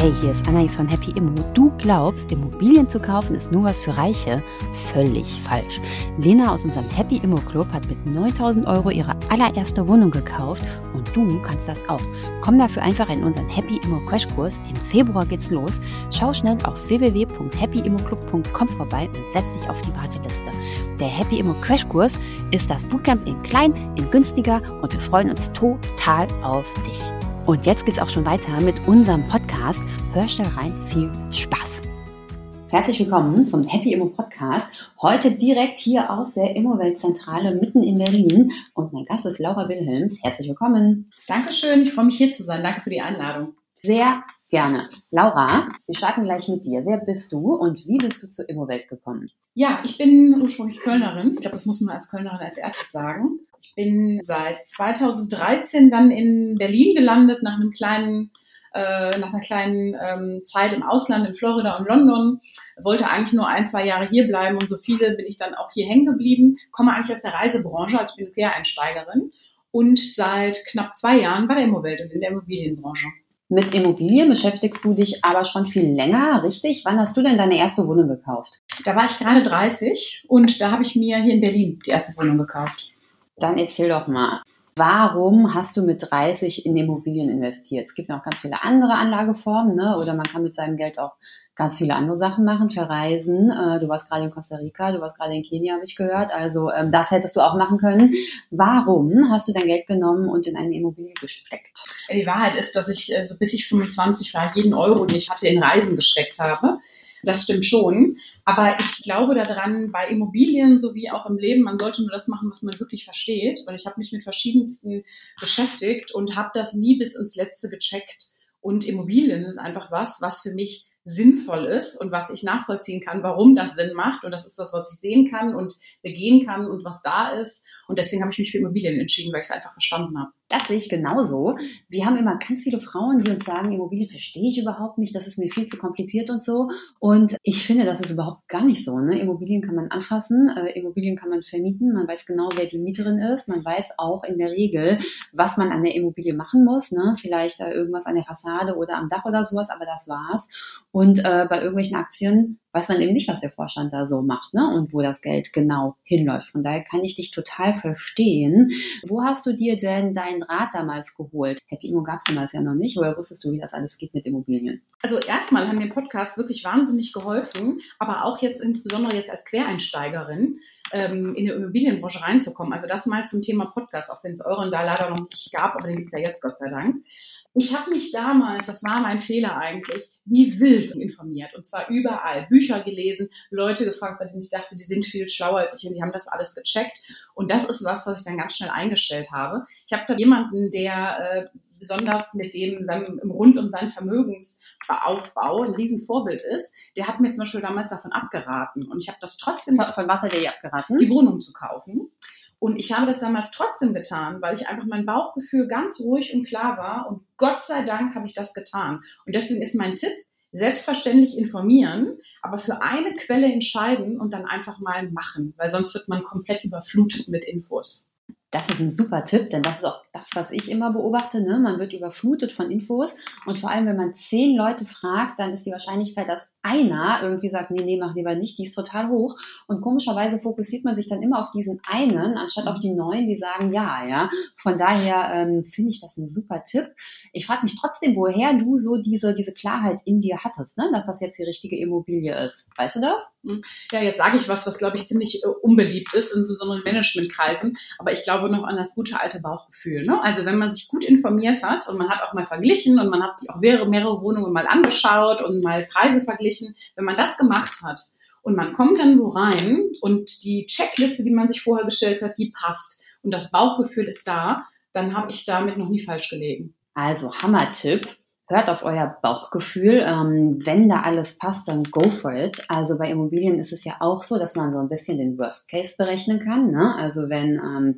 hey, hier ist Anais von Happy Immo. Du glaubst, Immobilien zu kaufen ist nur was für Reiche? Völlig falsch. Lena aus unserem Happy Immo Club hat mit 9000 Euro ihre allererste Wohnung gekauft und du kannst das auch. Komm dafür einfach in unseren Happy Immo Crashkurs. Im Februar geht's los. Schau schnell auf www.happyimmoclub.com vorbei und setz dich auf die Warteliste. Der Happy Immo Crashkurs ist das Bootcamp in klein, in günstiger und wir freuen uns total auf dich. Und jetzt geht's auch schon weiter mit unserem Podcast. Hör schnell rein, viel Spaß. Herzlich willkommen zum Happy Immo Podcast. Heute direkt hier aus der Immowelt-Zentrale mitten in Berlin. Und mein Gast ist Laura Wilhelms. Herzlich willkommen. Dankeschön, ich freue mich hier zu sein. Danke für die Einladung. Sehr gerne. Laura, wir starten gleich mit dir. Wer bist du und wie bist du zur Immowelt gekommen? Ja, ich bin ursprünglich Kölnerin. Ich glaube, das muss man als Kölnerin als erstes sagen. Ich bin seit 2013 dann in Berlin gelandet nach einem kleinen äh, nach einer kleinen ähm, Zeit im Ausland in Florida und London, wollte eigentlich nur ein, zwei Jahre hier bleiben und so viele bin ich dann auch hier hängen geblieben, komme eigentlich aus der Reisebranche, also ich bin Quereinsteigerin und seit knapp zwei Jahren bei der Immowelt und in der Immobilienbranche. Mit Immobilien beschäftigst du dich aber schon viel länger, richtig? Wann hast du denn deine erste Wohnung gekauft? Da war ich gerade 30 und da habe ich mir hier in Berlin die erste Wohnung gekauft. Dann erzähl doch mal, warum hast du mit 30 in Immobilien investiert? Es gibt noch ganz viele andere Anlageformen, ne? oder man kann mit seinem Geld auch ganz viele andere Sachen machen, verreisen. Äh, du warst gerade in Costa Rica, du warst gerade in Kenia, habe ich gehört. Also ähm, das hättest du auch machen können. Warum hast du dein Geld genommen und in eine Immobilie gesteckt? Die Wahrheit ist, dass ich äh, so bis ich 25 war, jeden Euro, den ich hatte, in Reisen gesteckt habe. Das stimmt schon. Aber ich glaube daran, bei Immobilien sowie auch im Leben, man sollte nur das machen, was man wirklich versteht. Weil ich habe mich mit verschiedensten beschäftigt und habe das nie bis ins Letzte gecheckt. Und Immobilien ist einfach was, was für mich sinnvoll ist und was ich nachvollziehen kann, warum das Sinn macht. Und das ist das, was ich sehen kann und begehen kann und was da ist. Und deswegen habe ich mich für Immobilien entschieden, weil ich es einfach verstanden habe. Das sehe ich genauso. Wir haben immer ganz viele Frauen, die uns sagen, Immobilien verstehe ich überhaupt nicht, das ist mir viel zu kompliziert und so. Und ich finde, das ist überhaupt gar nicht so. Ne? Immobilien kann man anfassen, äh, Immobilien kann man vermieten, man weiß genau, wer die Mieterin ist, man weiß auch in der Regel, was man an der Immobilie machen muss. Ne? Vielleicht äh, irgendwas an der Fassade oder am Dach oder sowas, aber das war's. Und äh, bei irgendwelchen Aktien weiß man eben nicht, was der Vorstand da so macht ne? und wo das Geld genau hinläuft. Von daher kann ich dich total verstehen. Wo hast du dir denn deinen Rat damals geholt? Happy Immo gab es damals ja noch nicht. Woher wusstest du, wie das alles geht mit Immobilien? Also erstmal haben mir Podcast wirklich wahnsinnig geholfen, aber auch jetzt insbesondere jetzt als Quereinsteigerin ähm, in die Immobilienbranche reinzukommen. Also das mal zum Thema Podcast, auch wenn es euren da leider noch nicht gab, aber den gibt es ja jetzt Gott sei Dank. Ich habe mich damals, das war mein Fehler eigentlich, wie wild informiert. Und zwar überall. Bücher gelesen, Leute gefragt, bei denen ich dachte, die sind viel schlauer als ich und die haben das alles gecheckt. Und das ist was, was ich dann ganz schnell eingestellt habe. Ich habe da jemanden, der äh, besonders mit dem seinem, rund um seinen Vermögensaufbau ein Riesenvorbild ist, der hat mir zum Beispiel damals davon abgeraten. Und ich habe das trotzdem. Von, was hat er dir abgeraten? Die Wohnung zu kaufen. Und ich habe das damals trotzdem getan, weil ich einfach mein Bauchgefühl ganz ruhig und klar war. Und Gott sei Dank habe ich das getan. Und deswegen ist mein Tipp, selbstverständlich informieren, aber für eine Quelle entscheiden und dann einfach mal machen, weil sonst wird man komplett überflutet mit Infos. Das ist ein super Tipp, denn das ist auch das, was ich immer beobachte. Ne? Man wird überflutet von Infos und vor allem, wenn man zehn Leute fragt, dann ist die Wahrscheinlichkeit, dass einer irgendwie sagt, nee, nee, mach lieber nicht, die ist total hoch. Und komischerweise fokussiert man sich dann immer auf diesen einen, anstatt auf die neun, die sagen ja, ja. Von daher ähm, finde ich das ein super Tipp. Ich frage mich trotzdem, woher du so diese, diese Klarheit in dir hattest, ne? dass das jetzt die richtige Immobilie ist. Weißt du das? Hm. Ja, jetzt sage ich was, was glaube ich ziemlich äh, unbeliebt ist, insbesondere in Managementkreisen. Aber ich glaube noch an das gute alte Bauchgefühl. Ne? Also wenn man sich gut informiert hat und man hat auch mal verglichen und man hat sich auch mehrere, mehrere Wohnungen mal angeschaut und mal Preise verglichen. Wenn man das gemacht hat und man kommt dann wo rein und die Checkliste, die man sich vorher gestellt hat, die passt und das Bauchgefühl ist da, dann habe ich damit noch nie falsch gelegen. Also Hammer-Tipp. Hört auf euer Bauchgefühl. Ähm, wenn da alles passt, dann go for it. Also bei Immobilien ist es ja auch so, dass man so ein bisschen den Worst Case berechnen kann. Ne? Also wenn ähm,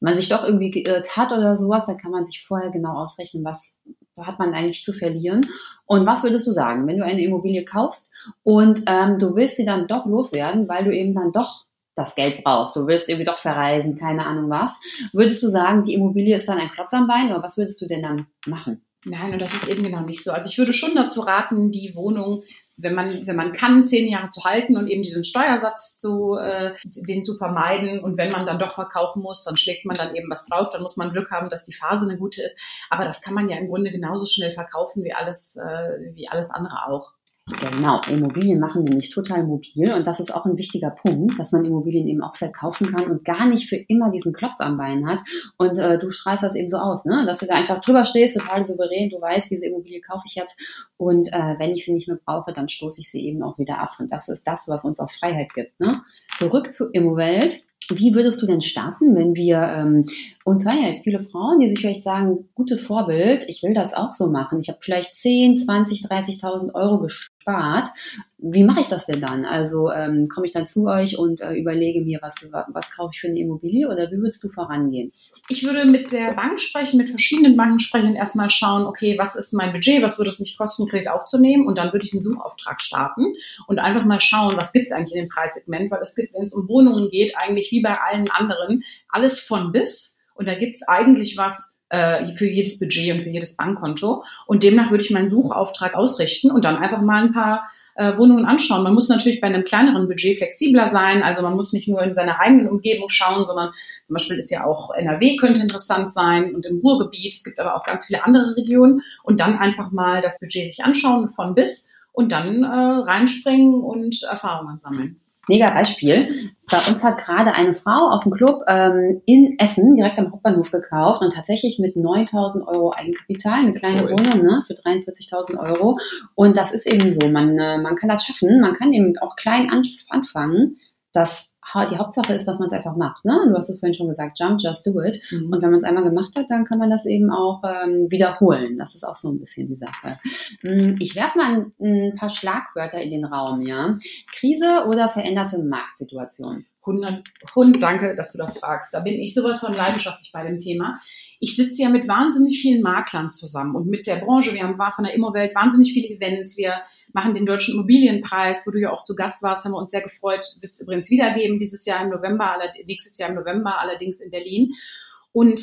man sich doch irgendwie geirrt hat oder sowas, dann kann man sich vorher genau ausrechnen, was hat man eigentlich zu verlieren. Und was würdest du sagen, wenn du eine Immobilie kaufst und ähm, du willst sie dann doch loswerden, weil du eben dann doch das Geld brauchst, du willst irgendwie doch verreisen, keine Ahnung was, würdest du sagen, die Immobilie ist dann ein Klotz am Bein oder was würdest du denn dann machen? Nein, und das ist eben genau nicht so. Also ich würde schon dazu raten, die Wohnung, wenn man, wenn man kann, zehn Jahre zu halten und eben diesen Steuersatz zu, äh, den zu vermeiden. Und wenn man dann doch verkaufen muss, dann schlägt man dann eben was drauf. Dann muss man Glück haben, dass die Phase eine gute ist. Aber das kann man ja im Grunde genauso schnell verkaufen wie alles, äh, wie alles andere auch. Genau, Immobilien machen nämlich total mobil und das ist auch ein wichtiger Punkt, dass man Immobilien eben auch verkaufen kann und gar nicht für immer diesen Klotz am Bein hat. Und äh, du strahlst das eben so aus, ne? dass du da einfach drüber stehst, total souverän, du weißt, diese Immobilie kaufe ich jetzt und äh, wenn ich sie nicht mehr brauche, dann stoße ich sie eben auch wieder ab. Und das ist das, was uns auch Freiheit gibt. Ne? Zurück zu Immowelt. Wie würdest du denn starten, wenn wir, ähm, uns hören ja jetzt viele Frauen, die sich vielleicht sagen, gutes Vorbild, ich will das auch so machen. Ich habe vielleicht 10, 20, 30.000 Euro gespart. Wie mache ich das denn dann? Also ähm, komme ich dann zu euch und äh, überlege mir, was, was kaufe ich für eine Immobilie oder wie würdest du vorangehen? Ich würde mit der Bank sprechen, mit verschiedenen Banken sprechen und erstmal schauen, okay, was ist mein Budget, was würde es mich kosten, Kredit aufzunehmen und dann würde ich einen Suchauftrag starten und einfach mal schauen, was gibt es eigentlich in dem Preissegment, weil es gibt, wenn es um Wohnungen geht, eigentlich wie bei allen anderen, alles von bis und da gibt es eigentlich was, äh, für jedes Budget und für jedes Bankkonto. Und demnach würde ich meinen Suchauftrag ausrichten und dann einfach mal ein paar äh, Wohnungen anschauen. Man muss natürlich bei einem kleineren Budget flexibler sein. Also man muss nicht nur in seiner eigenen Umgebung schauen, sondern zum Beispiel ist ja auch NRW könnte interessant sein und im Ruhrgebiet. Es gibt aber auch ganz viele andere Regionen. Und dann einfach mal das Budget sich anschauen von bis und dann äh, reinspringen und Erfahrungen sammeln. Mega Beispiel. Bei uns hat gerade eine Frau aus dem Club ähm, in Essen direkt am Hauptbahnhof gekauft und tatsächlich mit 9000 Euro Eigenkapital, eine kleine cool. Wohnung ne, für 43.000 Euro. Und das ist eben so, man, äh, man kann das schaffen, man kann eben auch klein anfangen. Das die Hauptsache ist, dass man es einfach macht. Ne? Du hast es vorhin schon gesagt, jump, just do it. Mhm. Und wenn man es einmal gemacht hat, dann kann man das eben auch ähm, wiederholen. Das ist auch so ein bisschen die Sache. Hm, ich werfe mal ein, ein, paar Schlagwörter in den Raum. Ja, Krise oder veränderte Marktsituation. 100, Hund, danke, dass du das fragst. Da bin ich sowas von leidenschaftlich bei dem Thema. Ich sitze ja mit wahnsinnig vielen Maklern zusammen und mit der Branche. Wir haben von der Immowelt wahnsinnig viele Events. Wir machen den Deutschen Immobilienpreis, wo du ja auch zu Gast warst, haben wir uns sehr gefreut. Wird es übrigens wiedergeben dieses Jahr im November, nächstes Jahr im November, allerdings in Berlin. Und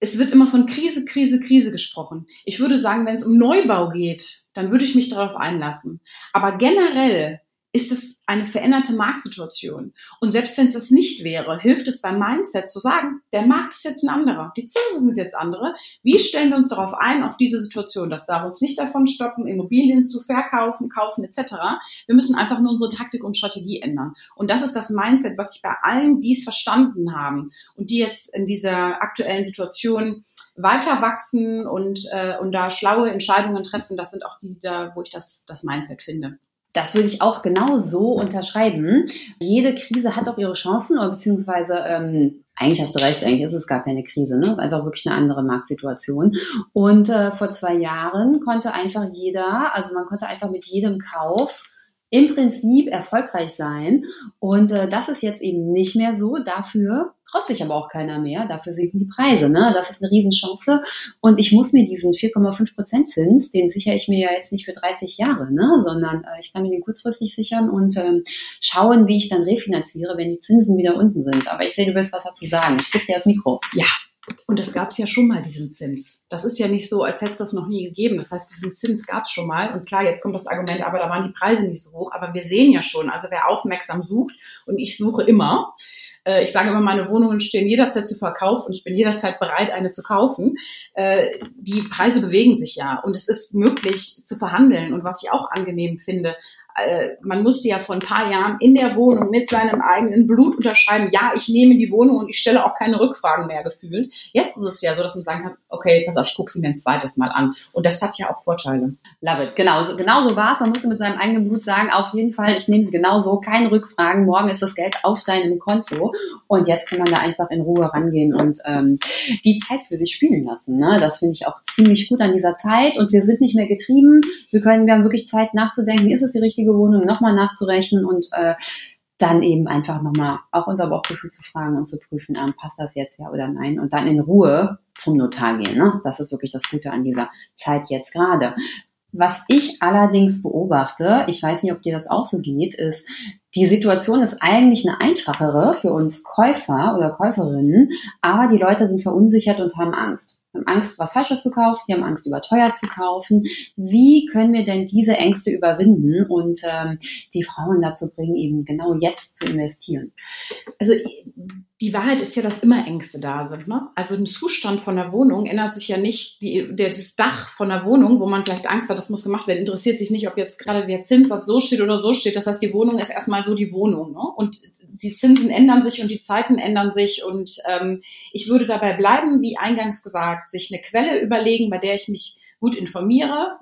es wird immer von Krise, Krise, Krise gesprochen. Ich würde sagen, wenn es um Neubau geht, dann würde ich mich darauf einlassen. Aber generell ist es eine veränderte Marktsituation. Und selbst wenn es das nicht wäre, hilft es beim Mindset zu sagen, der Markt ist jetzt ein anderer, die Zinsen sind jetzt andere. Wie stellen wir uns darauf ein, auf diese Situation? Das darf uns nicht davon stoppen, Immobilien zu verkaufen, kaufen etc. Wir müssen einfach nur unsere Taktik und Strategie ändern. Und das ist das Mindset, was ich bei allen, die es verstanden haben und die jetzt in dieser aktuellen Situation weiter wachsen und, äh, und da schlaue Entscheidungen treffen, das sind auch die da, wo ich das, das Mindset finde. Das würde ich auch genau so unterschreiben. Jede Krise hat auch ihre Chancen, oder beziehungsweise ähm, eigentlich hast du recht, eigentlich ist es gar keine Krise, ne? Es ist einfach wirklich eine andere Marktsituation. Und äh, vor zwei Jahren konnte einfach jeder, also man konnte einfach mit jedem Kauf im Prinzip erfolgreich sein. Und äh, das ist jetzt eben nicht mehr so. Dafür traut sich aber auch keiner mehr. Dafür sinken die Preise. Ne? Das ist eine Riesenchance. Und ich muss mir diesen 4,5 Prozent Zins, den sichere ich mir ja jetzt nicht für 30 Jahre, ne? sondern äh, ich kann mir den kurzfristig sichern und äh, schauen, wie ich dann refinanziere, wenn die Zinsen wieder unten sind. Aber ich sehe, du willst was dazu sagen. Ich gebe dir das Mikro. Ja, und es gab es ja schon mal, diesen Zins. Das ist ja nicht so, als hätte es das noch nie gegeben. Das heißt, diesen Zins gab es schon mal. Und klar, jetzt kommt das Argument, aber da waren die Preise nicht so hoch. Aber wir sehen ja schon, also wer aufmerksam sucht, und ich suche immer, äh, ich sage immer, meine Wohnungen stehen jederzeit zu verkaufen und ich bin jederzeit bereit, eine zu kaufen. Äh, die Preise bewegen sich ja und es ist möglich zu verhandeln. Und was ich auch angenehm finde, äh, man musste ja vor ein paar Jahren in der Wohnung mit seinem eigenen Blut unterschreiben, ja, ich nehme die Wohnung und ich stelle auch keine Rückfragen mehr gefühlt. Jetzt ist es ja so, dass man sagen kann, okay, pass auf, ich gucke sie mir ein zweites Mal an. Und das hat ja auch Vorteile. Love it. Genau, so, genau so war es. Man musste mit seinem eigenen Blut sagen, auf jeden Fall, ich nehme sie genau so, keine Rückfragen, morgen ist das Geld auf deinem Konto. Und jetzt kann man da einfach in Ruhe rangehen und ähm, die Zeit für sich spielen lassen. Ne? Das finde ich auch ziemlich gut an dieser Zeit. Und wir sind nicht mehr getrieben. Wir können, wir haben wirklich Zeit nachzudenken, ist es die richtige richtige Wohnung nochmal nachzurechnen und äh, dann eben einfach nochmal auch unser Bauchgefühl zu fragen und zu prüfen, ähm, passt das jetzt ja oder nein und dann in Ruhe zum Notar gehen. Ne? Das ist wirklich das Gute an dieser Zeit jetzt gerade. Was ich allerdings beobachte, ich weiß nicht, ob dir das auch so geht, ist, Die Situation ist eigentlich eine einfachere für uns Käufer oder Käuferinnen, aber die Leute sind verunsichert und haben Angst. Haben Angst, was Falsches zu kaufen, die haben Angst, überteuert zu kaufen. Wie können wir denn diese Ängste überwinden und ähm, die Frauen dazu bringen, eben genau jetzt zu investieren? Also die Wahrheit ist ja, dass immer Ängste da sind. Ne? Also ein Zustand von der Wohnung ändert sich ja nicht. Die, der, das Dach von der Wohnung, wo man vielleicht Angst hat, das muss gemacht werden, interessiert sich nicht, ob jetzt gerade der Zinssatz so steht oder so steht. Das heißt, die Wohnung ist erstmal so die Wohnung. Ne? Und die Zinsen ändern sich und die Zeiten ändern sich. Und ähm, ich würde dabei bleiben, wie eingangs gesagt, sich eine Quelle überlegen, bei der ich mich gut informiere,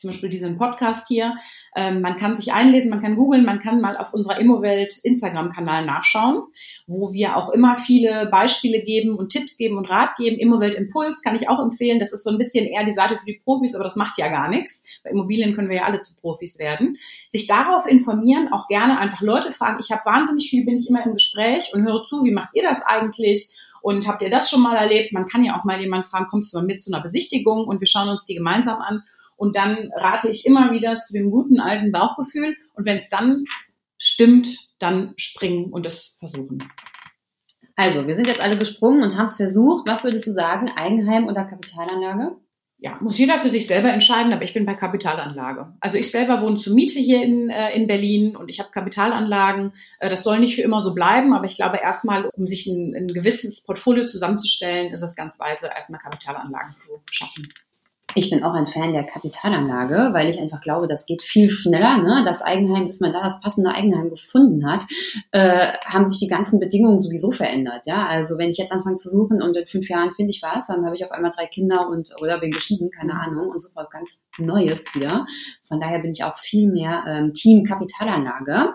zum Beispiel diesen Podcast hier. Ähm, man kann sich einlesen, man kann googeln, man kann mal auf unserer Immowelt Instagram-Kanal nachschauen, wo wir auch immer viele Beispiele geben und Tipps geben und Rat geben. Immowelt Impuls kann ich auch empfehlen. Das ist so ein bisschen eher die Seite für die Profis, aber das macht ja gar nichts. Bei Immobilien können wir ja alle zu Profis werden. Sich darauf informieren, auch gerne einfach Leute fragen. Ich habe wahnsinnig viel, bin ich immer im Gespräch und höre zu, wie macht ihr das eigentlich? Und habt ihr das schon mal erlebt? Man kann ja auch mal jemanden fragen, kommst du mal mit zu einer Besichtigung und wir schauen uns die gemeinsam an. Und dann rate ich immer wieder zu dem guten alten Bauchgefühl. Und wenn es dann stimmt, dann springen und es versuchen. Also, wir sind jetzt alle gesprungen und haben es versucht. Was würdest du sagen, Eigenheim oder Kapitalanlage? Ja, muss jeder für sich selber entscheiden, aber ich bin bei Kapitalanlage. Also ich selber wohne zur Miete hier in, äh, in Berlin und ich habe Kapitalanlagen. Äh, das soll nicht für immer so bleiben, aber ich glaube erstmal, um sich ein, ein gewisses Portfolio zusammenzustellen, ist es ganz weise, erstmal Kapitalanlagen zu schaffen. Ich bin auch ein Fan der Kapitalanlage, weil ich einfach glaube, das geht viel schneller. Ne? Das Eigenheim, bis man da das passende Eigenheim gefunden hat, äh, haben sich die ganzen Bedingungen sowieso verändert. Ja, also wenn ich jetzt anfange zu suchen und in fünf Jahren finde ich was, dann habe ich auf einmal drei Kinder und oder bin geschieden, keine. Ahnung, und suche was ganz Neues wieder. Von daher bin ich auch viel mehr ähm, Team Kapitalanlage.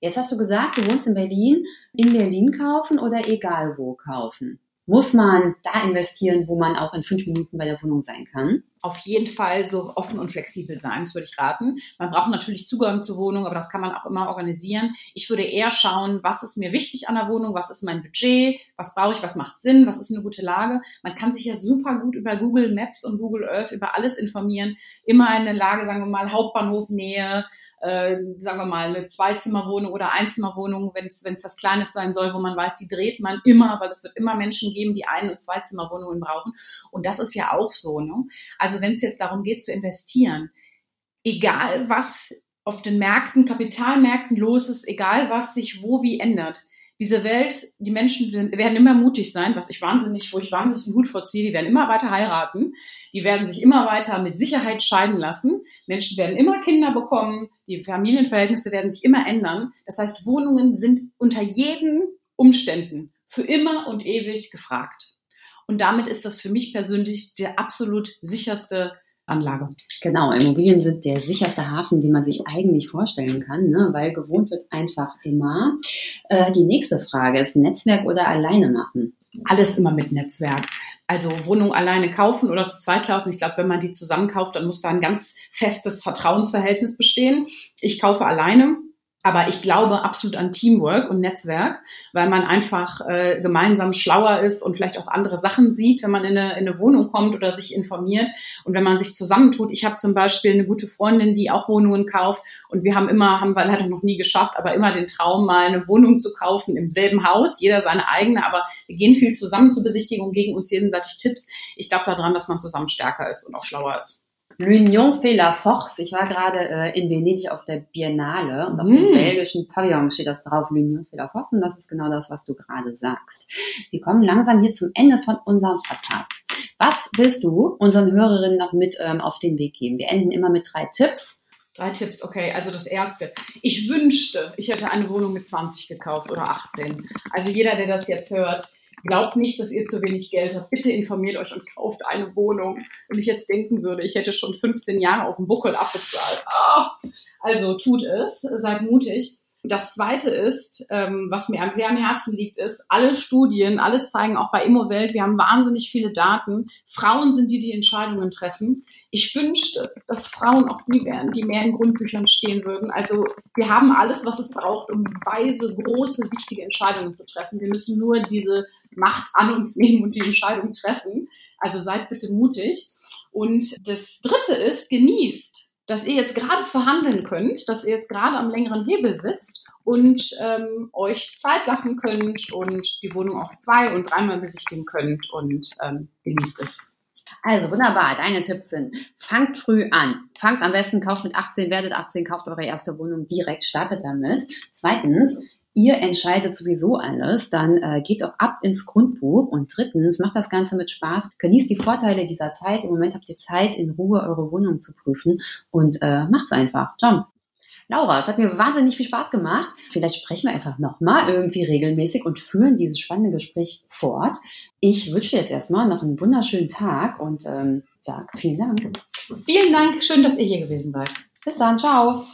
Jetzt hast du gesagt, du wohnst in Berlin. In Berlin kaufen oder egal wo kaufen? Muss man da investieren, wo man auch in fünf Minuten bei der Wohnung sein kann auf jeden Fall so offen und flexibel sein, das würde ich raten. Man braucht natürlich Zugang zur Wohnung, aber das kann man auch immer organisieren. Ich würde eher schauen, was ist mir wichtig an der Wohnung, was ist mein Budget, was brauche ich, was macht Sinn, was ist eine gute Lage. Man kann sich ja super gut über Google Maps und Google Earth über alles informieren. Immer eine Lage, sagen wir mal, Hauptbahnhofnähe, äh, sagen wir mal, eine Zweizimmerwohnung oder Einzimmerwohnung, wenn es was Kleines sein soll, wo man weiß, die dreht man immer, weil es wird immer Menschen geben, die Ein- und Zweizimmerwohnungen brauchen. Und das ist ja auch so. Ne? Also also wenn es jetzt darum geht zu investieren, egal was auf den Märkten, Kapitalmärkten los ist, egal was sich wo wie ändert, diese Welt, die Menschen werden immer mutig sein, was ich wahnsinnig, wo ich wahnsinnig den Hut vorziehe, die werden immer weiter heiraten, die werden sich immer weiter mit Sicherheit scheiden lassen, Menschen werden immer Kinder bekommen, die Familienverhältnisse werden sich immer ändern. Das heißt, Wohnungen sind unter jeden Umständen für immer und ewig gefragt. Und damit ist das für mich persönlich der absolut sicherste Anlage. Genau, Immobilien sind der sicherste Hafen, den man sich eigentlich vorstellen kann, ne? weil gewohnt wird einfach immer. Äh, die nächste Frage ist Netzwerk oder alleine machen? Alles immer mit Netzwerk. Also Wohnung alleine kaufen oder zu zweit kaufen. Ich glaube, wenn man die zusammen kauft, dann muss da ein ganz festes Vertrauensverhältnis bestehen. Ich kaufe alleine aber ich glaube absolut an Teamwork und Netzwerk, weil man einfach äh, gemeinsam schlauer ist und vielleicht auch andere Sachen sieht, wenn man in eine, in eine Wohnung kommt oder sich informiert. Und wenn man sich zusammentut, ich habe zum Beispiel eine gute Freundin, die auch Wohnungen kauft und wir haben immer, haben wir leider noch nie geschafft, aber immer den Traum, mal eine Wohnung zu kaufen im selben Haus, jeder seine eigene, aber wir gehen viel zusammen zur Besichtigung, gegen uns gegenseitig Tipps. Ich glaube daran, dass man zusammen stärker ist und auch schlauer ist. L'Union fait la force. Ich war gerade äh, in Venedig auf der Biennale und auf mm. dem belgischen Pavillon steht das drauf, L'Union fait la force. Und das ist genau das, was du gerade sagst. Wir kommen langsam hier zum Ende von unserem Podcast. Was willst du unseren Hörerinnen noch mit ähm, auf den Weg geben? Wir enden immer mit drei Tipps. Drei Tipps, okay. Also das erste. Ich wünschte, ich hätte eine Wohnung mit 20 gekauft oder 18. Also jeder, der das jetzt hört, Glaubt nicht, dass ihr zu wenig Geld habt. Bitte informiert euch und kauft eine Wohnung. Wenn ich jetzt denken würde, ich hätte schon 15 Jahre auf dem Buckel abbezahlt. Ah, also tut es, seid mutig. Das zweite ist, ähm, was mir sehr am Herzen liegt, ist, alle Studien, alles zeigen auch bei Immowelt, wir haben wahnsinnig viele Daten. Frauen sind die, die Entscheidungen treffen. Ich wünschte, dass Frauen auch die wären, die mehr in Grundbüchern stehen würden. Also wir haben alles, was es braucht, um weise, große, wichtige Entscheidungen zu treffen. Wir müssen nur diese Macht an uns nehmen und die Entscheidung treffen. Also seid bitte mutig. Und das dritte ist, genießt dass ihr jetzt gerade verhandeln könnt, dass ihr jetzt gerade am längeren Hebel sitzt und ähm, euch Zeit lassen könnt und die Wohnung auch zwei- und dreimal besichtigen könnt und ähm, genießt es. Also wunderbar, deine Tipps sind, fangt früh an. Fangt am besten, kauft mit 18, werdet 18, kauft eure erste Wohnung direkt, startet damit. Zweitens, ihr entscheidet sowieso alles, dann äh, geht auch ab ins Grundbuch. Und drittens, macht das Ganze mit Spaß, genießt die Vorteile dieser Zeit. Im Moment habt ihr Zeit, in Ruhe eure Wohnung zu prüfen und äh, macht's einfach. John. Laura, es hat mir wahnsinnig viel Spaß gemacht. Vielleicht sprechen wir einfach nochmal irgendwie regelmäßig und führen dieses spannende Gespräch fort. Ich wünsche dir jetzt erstmal noch einen wunderschönen Tag und ähm, sag vielen Dank. Vielen Dank, schön, dass ihr hier gewesen seid. Bis dann, ciao.